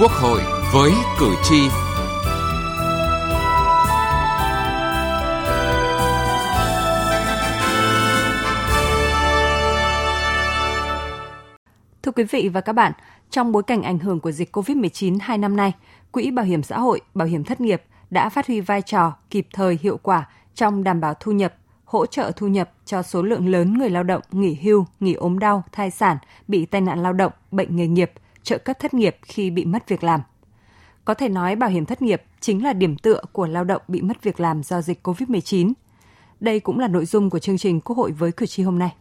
Quốc hội với cử tri. Thưa quý vị và các bạn, trong bối cảnh ảnh hưởng của dịch COVID-19 hai năm nay, Quỹ Bảo hiểm xã hội, Bảo hiểm thất nghiệp đã phát huy vai trò kịp thời hiệu quả trong đảm bảo thu nhập, hỗ trợ thu nhập cho số lượng lớn người lao động nghỉ hưu, nghỉ ốm đau, thai sản, bị tai nạn lao động, bệnh nghề nghiệp, trợ cấp thất nghiệp khi bị mất việc làm. Có thể nói bảo hiểm thất nghiệp chính là điểm tựa của lao động bị mất việc làm do dịch COVID-19. Đây cũng là nội dung của chương trình Quốc hội với cử tri hôm nay.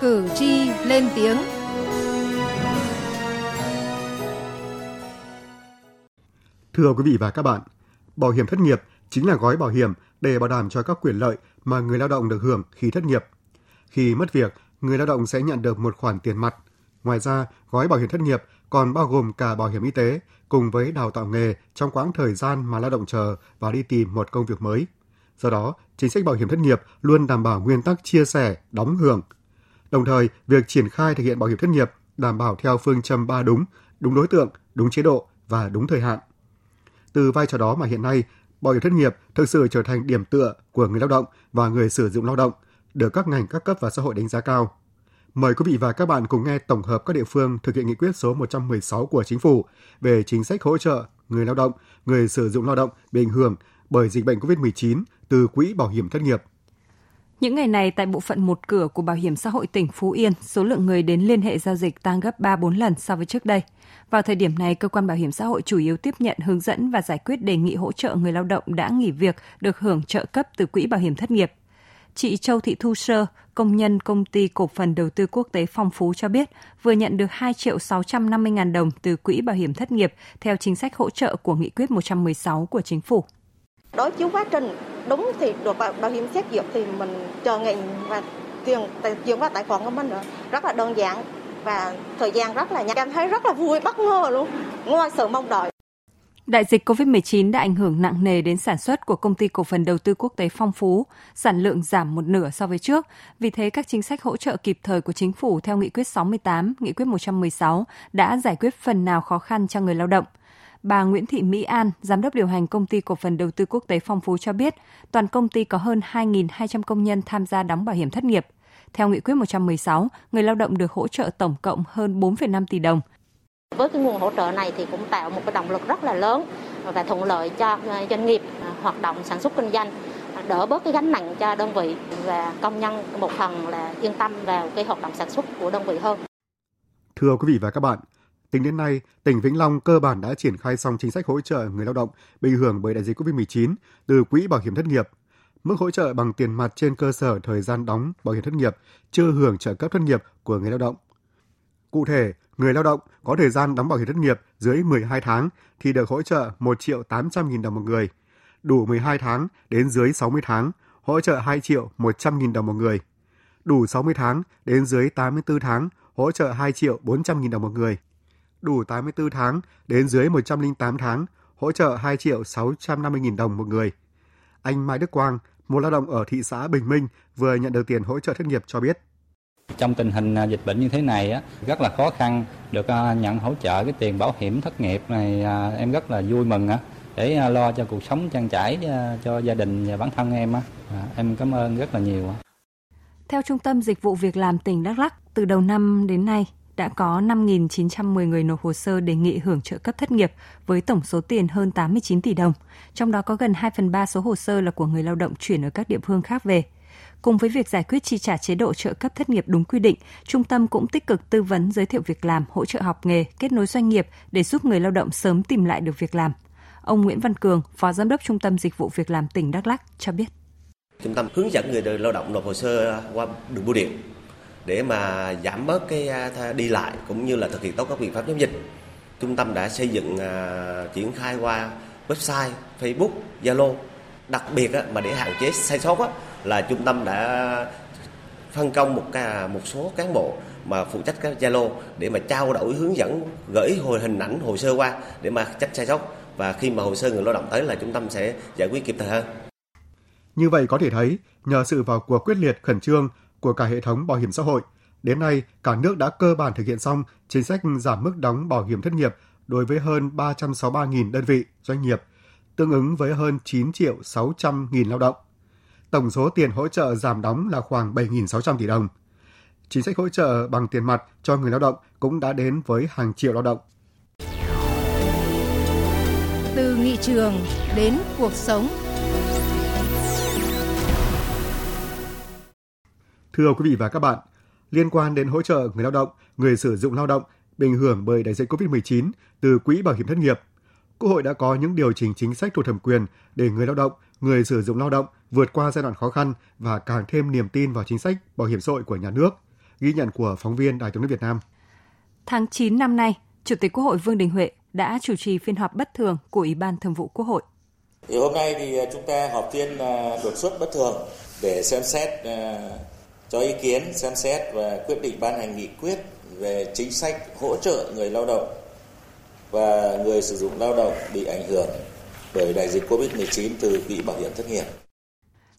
Cử tri lên tiếng. Thưa quý vị và các bạn, bảo hiểm thất nghiệp chính là gói bảo hiểm để bảo đảm cho các quyền lợi mà người lao động được hưởng khi thất nghiệp. Khi mất việc, người lao động sẽ nhận được một khoản tiền mặt. Ngoài ra, gói bảo hiểm thất nghiệp còn bao gồm cả bảo hiểm y tế cùng với đào tạo nghề trong quãng thời gian mà lao động chờ và đi tìm một công việc mới. Do đó, chính sách bảo hiểm thất nghiệp luôn đảm bảo nguyên tắc chia sẻ, đóng hưởng. Đồng thời, việc triển khai thực hiện bảo hiểm thất nghiệp đảm bảo theo phương châm ba đúng, đúng đối tượng, đúng chế độ và đúng thời hạn. Từ vai trò đó mà hiện nay, bảo hiểm thất nghiệp thực sự trở thành điểm tựa của người lao động và người sử dụng lao động, được các ngành các cấp và xã hội đánh giá cao. Mời quý vị và các bạn cùng nghe tổng hợp các địa phương thực hiện nghị quyết số 116 của Chính phủ về chính sách hỗ trợ người lao động, người sử dụng lao động bị ảnh hưởng bởi dịch bệnh COVID-19 từ Quỹ Bảo hiểm Thất nghiệp. Những ngày này tại bộ phận một cửa của Bảo hiểm xã hội tỉnh Phú Yên, số lượng người đến liên hệ giao dịch tăng gấp 3-4 lần so với trước đây. Vào thời điểm này, cơ quan bảo hiểm xã hội chủ yếu tiếp nhận hướng dẫn và giải quyết đề nghị hỗ trợ người lao động đã nghỉ việc được hưởng trợ cấp từ Quỹ Bảo hiểm Thất nghiệp. Chị Châu Thị Thu Sơ, công nhân công ty cổ phần đầu tư quốc tế Phong Phú cho biết vừa nhận được 2 triệu 650 ngàn đồng từ Quỹ Bảo hiểm Thất nghiệp theo chính sách hỗ trợ của Nghị quyết 116 của Chính phủ. Đối chiếu quá trình đúng thì được bảo, bảo hiểm xét duyệt thì mình chờ ngày và tiền chuyển vào tài khoản của mình nữa. rất là đơn giản và thời gian rất là nhanh. Em thấy rất là vui, bất ngờ luôn, ngoài sự mong đợi. Đại dịch COVID-19 đã ảnh hưởng nặng nề đến sản xuất của công ty cổ phần đầu tư quốc tế Phong Phú, sản lượng giảm một nửa so với trước. Vì thế, các chính sách hỗ trợ kịp thời của chính phủ theo Nghị quyết 68, Nghị quyết 116 đã giải quyết phần nào khó khăn cho người lao động. Bà Nguyễn Thị Mỹ An, giám đốc điều hành công ty cổ phần đầu tư quốc tế Phong Phú cho biết, toàn công ty có hơn 2.200 công nhân tham gia đóng bảo hiểm thất nghiệp. Theo Nghị quyết 116, người lao động được hỗ trợ tổng cộng hơn 4,5 tỷ đồng – với cái nguồn hỗ trợ này thì cũng tạo một cái động lực rất là lớn và thuận lợi cho ờ, doanh nghiệp ờ, hoạt động sản xuất kinh doanh đỡ bớt cái gánh nặng cho đơn vị và công nhân một phần là yên tâm vào cái hoạt động sản xuất của đơn vị hơn. Thưa quý vị và các bạn, tính đến nay, tỉnh Vĩnh Long cơ bản đã triển khai xong chính sách hỗ trợ người lao động bị ảnh hưởng bởi đại dịch COVID-19 từ quỹ bảo hiểm thất nghiệp. Mức hỗ trợ bằng tiền mặt trên cơ sở thời gian đóng bảo hiểm thất nghiệp chưa hưởng trợ cấp thất nghiệp của người lao động. Cụ thể, người lao động có thời gian đóng bảo hiểm thất nghiệp dưới 12 tháng thì được hỗ trợ 1 triệu 800 nghìn đồng một người. Đủ 12 tháng đến dưới 60 tháng, hỗ trợ 2 triệu 100 nghìn đồng một người. Đủ 60 tháng đến dưới 84 tháng, hỗ trợ 2 triệu 400 nghìn đồng một người. Đủ 84 tháng đến dưới 108 tháng, hỗ trợ 2 triệu 650 nghìn đồng một người. Anh Mai Đức Quang, một lao động ở thị xã Bình Minh vừa nhận được tiền hỗ trợ thất nghiệp cho biết. Trong tình hình à, dịch bệnh như thế này á, rất là khó khăn được à, nhận hỗ trợ cái tiền bảo hiểm thất nghiệp này à, em rất là vui mừng á để lo cho cuộc sống trang trải cho gia đình và bản thân em á. Em cảm ơn rất là nhiều. Theo Trung tâm Dịch vụ Việc làm tỉnh Đắk Lắk, từ đầu năm đến nay đã có 5.910 người nộp hồ sơ đề nghị hưởng trợ cấp thất nghiệp với tổng số tiền hơn 89 tỷ đồng. Trong đó có gần 2 phần 3 số hồ sơ là của người lao động chuyển ở các địa phương khác về. Cùng với việc giải quyết chi trả chế độ trợ cấp thất nghiệp đúng quy định, trung tâm cũng tích cực tư vấn giới thiệu việc làm, hỗ trợ học nghề, kết nối doanh nghiệp để giúp người lao động sớm tìm lại được việc làm. Ông Nguyễn Văn Cường, Phó Giám đốc Trung tâm Dịch vụ Việc làm tỉnh Đắk Lắk cho biết. Trung tâm hướng dẫn người lao động nộp hồ sơ qua đường bưu điện để mà giảm bớt cái à, đi lại cũng như là thực hiện tốt các biện pháp chống dịch. Trung tâm đã xây dựng à, triển khai qua website, Facebook, Zalo. Đặc biệt á, mà để hạn chế sai sót á, là trung tâm đã phân công một ca một số cán bộ mà phụ trách các Zalo để mà trao đổi hướng dẫn gửi hồi hình ảnh hồ sơ qua để mà trách sai sót và khi mà hồ sơ người lao động tới là trung tâm sẽ giải quyết kịp thời hơn. Như vậy có thể thấy, nhờ sự vào cuộc quyết liệt khẩn trương của cả hệ thống bảo hiểm xã hội, Đến nay, cả nước đã cơ bản thực hiện xong chính sách giảm mức đóng bảo hiểm thất nghiệp đối với hơn 363.000 đơn vị, doanh nghiệp, tương ứng với hơn 9 triệu 600.000 lao động. Tổng số tiền hỗ trợ giảm đóng là khoảng 7.600 tỷ đồng. Chính sách hỗ trợ bằng tiền mặt cho người lao động cũng đã đến với hàng triệu lao động. Từ nghị trường đến cuộc sống. Thưa quý vị và các bạn, liên quan đến hỗ trợ người lao động, người sử dụng lao động bị ảnh hưởng bởi đại dịch COVID-19 từ quỹ bảo hiểm thất nghiệp, Quốc hội đã có những điều chỉnh chính sách thuộc thẩm quyền để người lao động, người sử dụng lao động vượt qua giai đoạn khó khăn và càng thêm niềm tin vào chính sách bảo hiểm xã hội của nhà nước. Ghi nhận của phóng viên Đài tiếng nói Việt Nam. Tháng 9 năm nay, Chủ tịch Quốc hội Vương Đình Huệ đã chủ trì phiên họp bất thường của Ủy ban Thường vụ Quốc hội. Thì hôm nay thì chúng ta họp phiên à, đột xuất bất thường để xem xét à, cho ý kiến, xem xét và quyết định ban hành nghị quyết về chính sách hỗ trợ người lao động và người sử dụng lao động bị ảnh hưởng bởi đại dịch COVID-19 từ quỹ bảo hiểm thất nghiệp.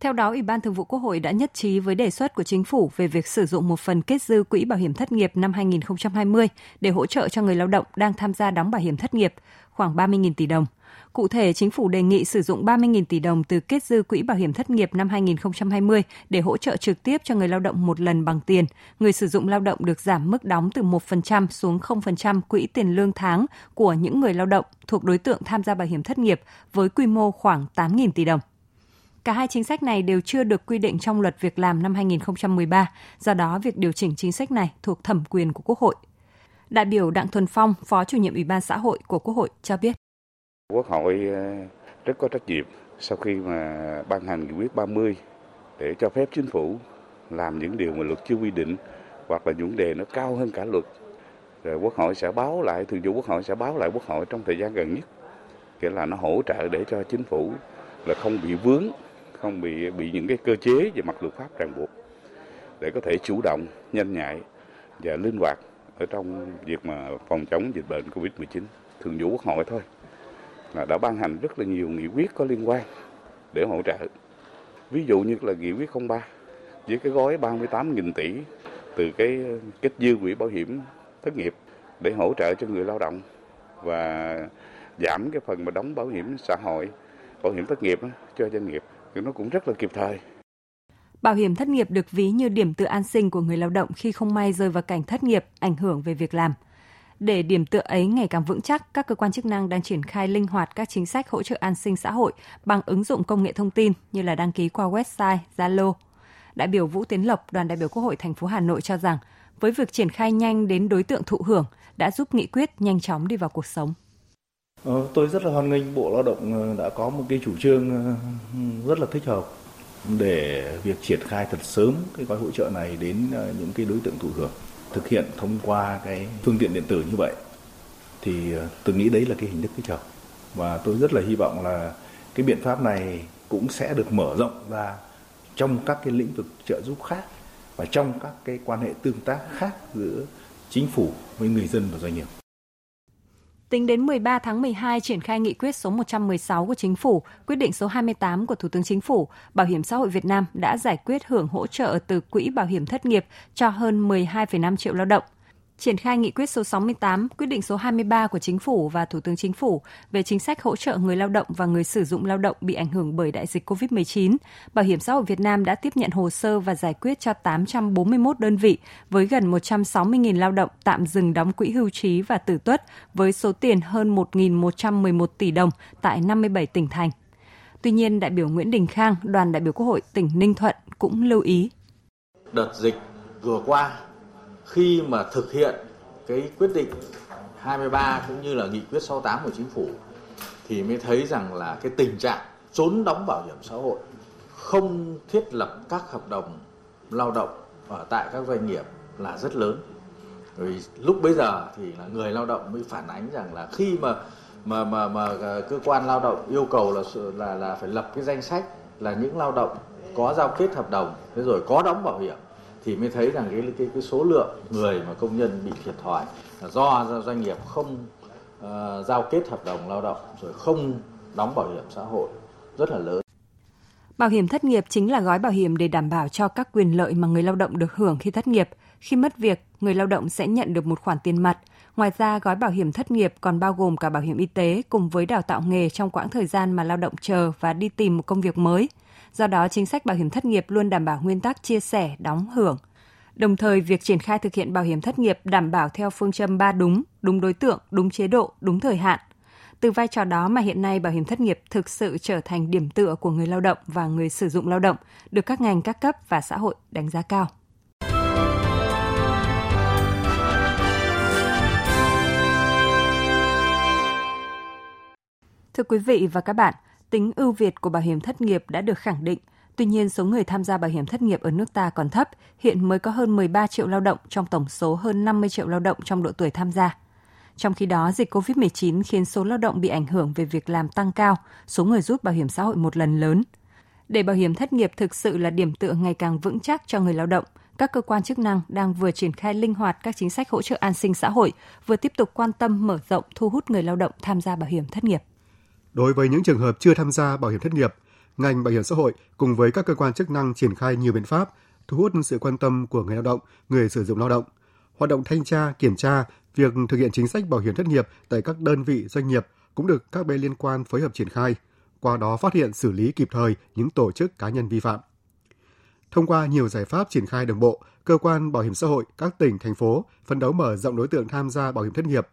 Theo đó, Ủy ban Thường vụ Quốc hội đã nhất trí với đề xuất của chính phủ về việc sử dụng một phần kết dư quỹ bảo hiểm thất nghiệp năm 2020 để hỗ trợ cho người lao động đang tham gia đóng bảo hiểm thất nghiệp, khoảng 30.000 tỷ đồng. Cụ thể, chính phủ đề nghị sử dụng 30.000 tỷ đồng từ kết dư quỹ bảo hiểm thất nghiệp năm 2020 để hỗ trợ trực tiếp cho người lao động một lần bằng tiền. Người sử dụng lao động được giảm mức đóng từ 1% xuống 0% quỹ tiền lương tháng của những người lao động thuộc đối tượng tham gia bảo hiểm thất nghiệp với quy mô khoảng 8.000 tỷ đồng. Cả hai chính sách này đều chưa được quy định trong luật việc làm năm 2013, do đó việc điều chỉnh chính sách này thuộc thẩm quyền của Quốc hội. Đại biểu Đặng Thuần Phong, Phó chủ nhiệm Ủy ban xã hội của Quốc hội cho biết. Quốc hội ờ, rất có trách nhiệm sau khi mà ban hành nghị quyết 30 để cho phép chính phủ làm những điều mà luật chưa quy định hoặc là những đề nó cao hơn cả luật. Rồi Quốc hội sẽ báo lại, thường vụ Quốc hội sẽ báo lại Quốc hội trong thời gian gần nhất. Nghĩa là nó hỗ trợ để cho chính phủ là không bị vướng, không bị bị những cái cơ chế về mặt luật pháp ràng buộc để có thể chủ động, nhanh nhạy và linh hoạt ở trong việc mà phòng chống dịch bệnh Covid-19. Thường vụ Quốc hội thôi là đã ban hành rất là nhiều nghị quyết có liên quan để hỗ trợ. Ví dụ như là nghị quyết 03 với cái gói 38.000 tỷ từ cái kết dư quỹ bảo hiểm thất nghiệp để hỗ trợ cho người lao động và giảm cái phần mà đóng bảo hiểm xã hội, bảo hiểm thất nghiệp cho doanh nghiệp thì nó cũng rất là kịp thời. Bảo hiểm thất nghiệp được ví như điểm tựa an sinh của người lao động khi không may rơi vào cảnh thất nghiệp, ảnh hưởng về việc làm – để điểm tựa ấy ngày càng vững chắc, các cơ quan chức năng đang triển khai linh hoạt các chính sách hỗ trợ an sinh xã hội bằng ứng dụng công nghệ thông tin như là đăng ký qua website, Zalo. Đại biểu Vũ Tiến Lộc, đoàn đại biểu Quốc hội thành phố Hà Nội cho rằng, với việc triển khai nhanh đến đối tượng thụ hưởng đã giúp nghị quyết nhanh chóng đi vào cuộc sống. Ờ, tôi rất là hoan nghênh Bộ Lao động ờ, đã có một cái chủ trương ờ, rất là thích hợp để việc triển khai thật sớm cái gói hỗ trợ này đến những cái đối tượng thụ hưởng, thực hiện thông qua cái phương tiện điện tử như vậy thì tôi nghĩ đấy là cái hình thức thích hợp và tôi rất là hy vọng là cái biện pháp này cũng sẽ được mở rộng ra trong các cái lĩnh vực trợ giúp khác và trong các cái quan hệ tương tác khác giữa chính phủ với người dân và doanh nghiệp. Tính đến 13 tháng 12 triển khai nghị quyết số 116 của Chính phủ, quyết định số 28 của Thủ tướng Chính phủ, Bảo hiểm xã hội Việt Nam đã giải quyết hưởng hỗ trợ từ Quỹ Bảo hiểm thất nghiệp cho hơn 12,5 triệu lao động – triển khai nghị quyết số 68, quyết định số 23 của Chính phủ và Thủ tướng Chính phủ về chính sách hỗ trợ người lao động và người sử dụng lao động bị ảnh hưởng bởi đại dịch COVID-19, Bảo hiểm xã hội Việt Nam đã tiếp nhận hồ sơ và giải quyết cho 841 đơn vị với gần 160.000 lao động tạm dừng đóng quỹ hưu trí và tử tuất với số tiền hơn 1.111 tỷ đồng tại 57 tỉnh thành. Tuy nhiên, đại biểu Nguyễn Đình Khang, đoàn đại biểu Quốc hội tỉnh Ninh Thuận cũng lưu ý. Đợt dịch vừa qua khi mà thực hiện cái quyết định 23 cũng như là nghị quyết 68 của chính phủ, thì mới thấy rằng là cái tình trạng trốn đóng bảo hiểm xã hội, không thiết lập các hợp đồng lao động ở tại các doanh nghiệp là rất lớn. vì lúc bây giờ thì là người lao động mới phản ánh rằng là khi mà mà mà mà à, cơ quan lao động yêu cầu là là là phải lập cái danh sách là những lao động có giao kết hợp đồng, thế rồi có đóng bảo hiểm thì mới thấy rằng cái cái, cái số lượng người mà công nhân bị thiệt thòi là do doanh nghiệp không uh, giao kết hợp đồng lao động rồi không đóng bảo hiểm xã hội rất là lớn. Bảo hiểm thất nghiệp chính là gói bảo hiểm để đảm bảo cho các quyền lợi mà người lao động được hưởng khi thất nghiệp. Khi mất việc, người lao động sẽ nhận được một khoản tiền mặt. Ngoài ra, gói bảo hiểm thất nghiệp còn bao gồm cả bảo hiểm y tế cùng với đào tạo nghề trong quãng thời gian mà lao động chờ và đi tìm một công việc mới. Do đó, chính sách bảo hiểm thất nghiệp luôn đảm bảo nguyên tắc chia sẻ, đóng hưởng. Đồng thời, việc triển khai thực hiện bảo hiểm thất nghiệp đảm bảo theo phương châm ba đúng, đúng đối tượng, đúng chế độ, đúng thời hạn. Từ vai trò đó mà hiện nay bảo hiểm thất nghiệp thực sự trở thành điểm tựa của người lao động và người sử dụng lao động, được các ngành các cấp và xã hội đánh giá cao. Thưa quý vị và các bạn, tính ưu việt của bảo hiểm thất nghiệp đã được khẳng định. Tuy nhiên, số người tham gia bảo hiểm thất nghiệp ở nước ta còn thấp, hiện mới có hơn 13 triệu lao động trong tổng số hơn 50 triệu lao động trong độ tuổi tham gia. Trong khi đó, dịch COVID-19 khiến số lao động bị ảnh hưởng về việc làm tăng cao, số người rút bảo hiểm xã hội một lần lớn. Để bảo hiểm thất nghiệp thực sự là điểm tựa ngày càng vững chắc cho người lao động, các cơ quan chức năng đang vừa triển khai linh hoạt các chính sách hỗ trợ an sinh xã hội, vừa tiếp tục quan tâm mở rộng thu hút người lao động tham gia bảo hiểm thất nghiệp. Đối với những trường hợp chưa tham gia bảo hiểm thất nghiệp, ngành bảo hiểm xã hội cùng với các cơ quan chức năng triển khai nhiều biện pháp thu hút sự quan tâm của người lao động, người sử dụng lao động. Hoạt động thanh tra, kiểm tra, việc thực hiện chính sách bảo hiểm thất nghiệp tại các đơn vị doanh nghiệp cũng được các bên liên quan phối hợp triển khai, qua đó phát hiện xử lý kịp thời những tổ chức cá nhân vi phạm. Thông qua nhiều giải pháp triển khai đồng bộ, cơ quan bảo hiểm xã hội các tỉnh thành phố phấn đấu mở rộng đối tượng tham gia bảo hiểm thất nghiệp.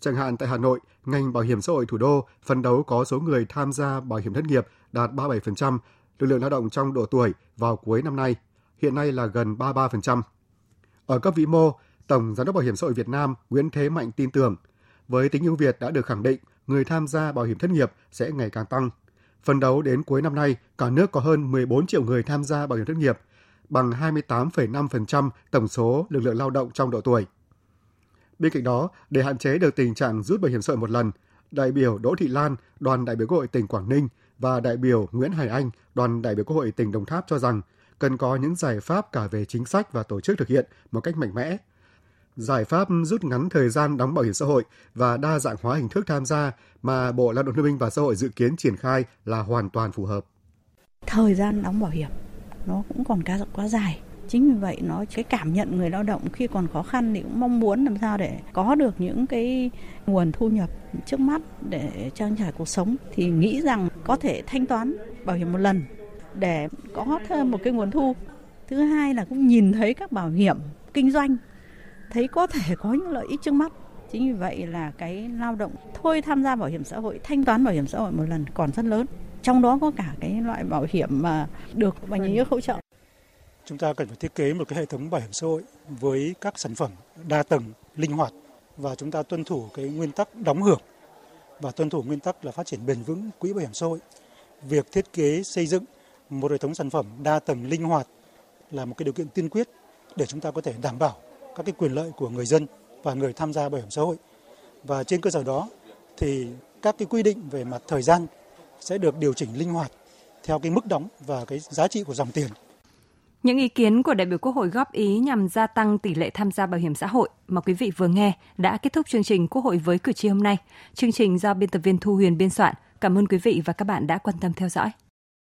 Chẳng hạn tại Hà Nội, ngành bảo hiểm xã hội thủ đô phấn đấu có số người tham gia bảo hiểm thất nghiệp đạt 37% lực lượng lao động trong độ tuổi vào cuối năm nay, hiện nay là gần 33%. Ở cấp vĩ mô, Tổng Giám đốc Bảo hiểm xã hội Việt Nam Nguyễn Thế Mạnh tin tưởng, với tính ưu việt đã được khẳng định, người tham gia bảo hiểm thất nghiệp sẽ ngày càng tăng. Phần đấu đến cuối năm nay, cả nước có hơn 14 triệu người tham gia bảo hiểm thất nghiệp, bằng 28,5% tổng số lực lượng lao động trong độ tuổi. Bên cạnh đó, để hạn chế được tình trạng rút bảo hiểm xã hội một lần, đại biểu Đỗ Thị Lan, đoàn đại biểu Quốc hội tỉnh Quảng Ninh và đại biểu Nguyễn Hải Anh, đoàn đại biểu Quốc hội tỉnh Đồng Tháp cho rằng cần có những giải pháp cả về chính sách và tổ chức thực hiện một cách mạnh mẽ. Giải pháp rút ngắn thời gian đóng bảo hiểm xã hội và đa dạng hóa hình thức tham gia mà Bộ Lao động Thương binh và Xã hội dự kiến triển khai là hoàn toàn phù hợp. Thời gian đóng bảo hiểm nó cũng còn quá, quá dài chính vì vậy nó, cái cảm nhận người lao động khi còn khó khăn thì cũng mong muốn làm sao để có được những cái nguồn thu nhập trước mắt để trang trải cuộc sống. Thì nghĩ rằng có thể thanh toán, bảo hiểm một lần để có thêm một cái nguồn thu. Thứ hai là cũng nhìn thấy các bảo hiểm kinh doanh, thấy có thể có những lợi ích trước mắt. Chính vì vậy là cái lao động thôi tham gia bảo hiểm xã hội, thanh toán bảo hiểm xã hội một lần còn rất lớn. Trong đó có cả cái loại bảo hiểm mà được bảo hiểm hỗ trợ chúng ta cần phải thiết kế một cái hệ thống bảo hiểm xã hội với các sản phẩm đa tầng, linh hoạt và chúng ta tuân thủ cái nguyên tắc đóng hưởng và tuân thủ nguyên tắc là phát triển bền vững quỹ bảo hiểm xã hội. Việc thiết kế xây dựng một hệ thống sản phẩm đa tầng linh hoạt là một cái điều kiện tiên quyết để chúng ta có thể đảm bảo các cái quyền lợi của người dân và người tham gia bảo hiểm xã hội. Và trên cơ sở đó thì các cái quy định về mặt thời gian sẽ được điều chỉnh linh hoạt theo cái mức đóng và cái giá trị của dòng tiền những ý kiến của đại biểu Quốc hội góp ý nhằm gia tăng tỷ lệ tham gia bảo hiểm xã hội mà quý vị vừa nghe đã kết thúc chương trình Quốc hội với cử tri hôm nay. Chương trình do biên tập viên Thu Huyền biên soạn. Cảm ơn quý vị và các bạn đã quan tâm theo dõi.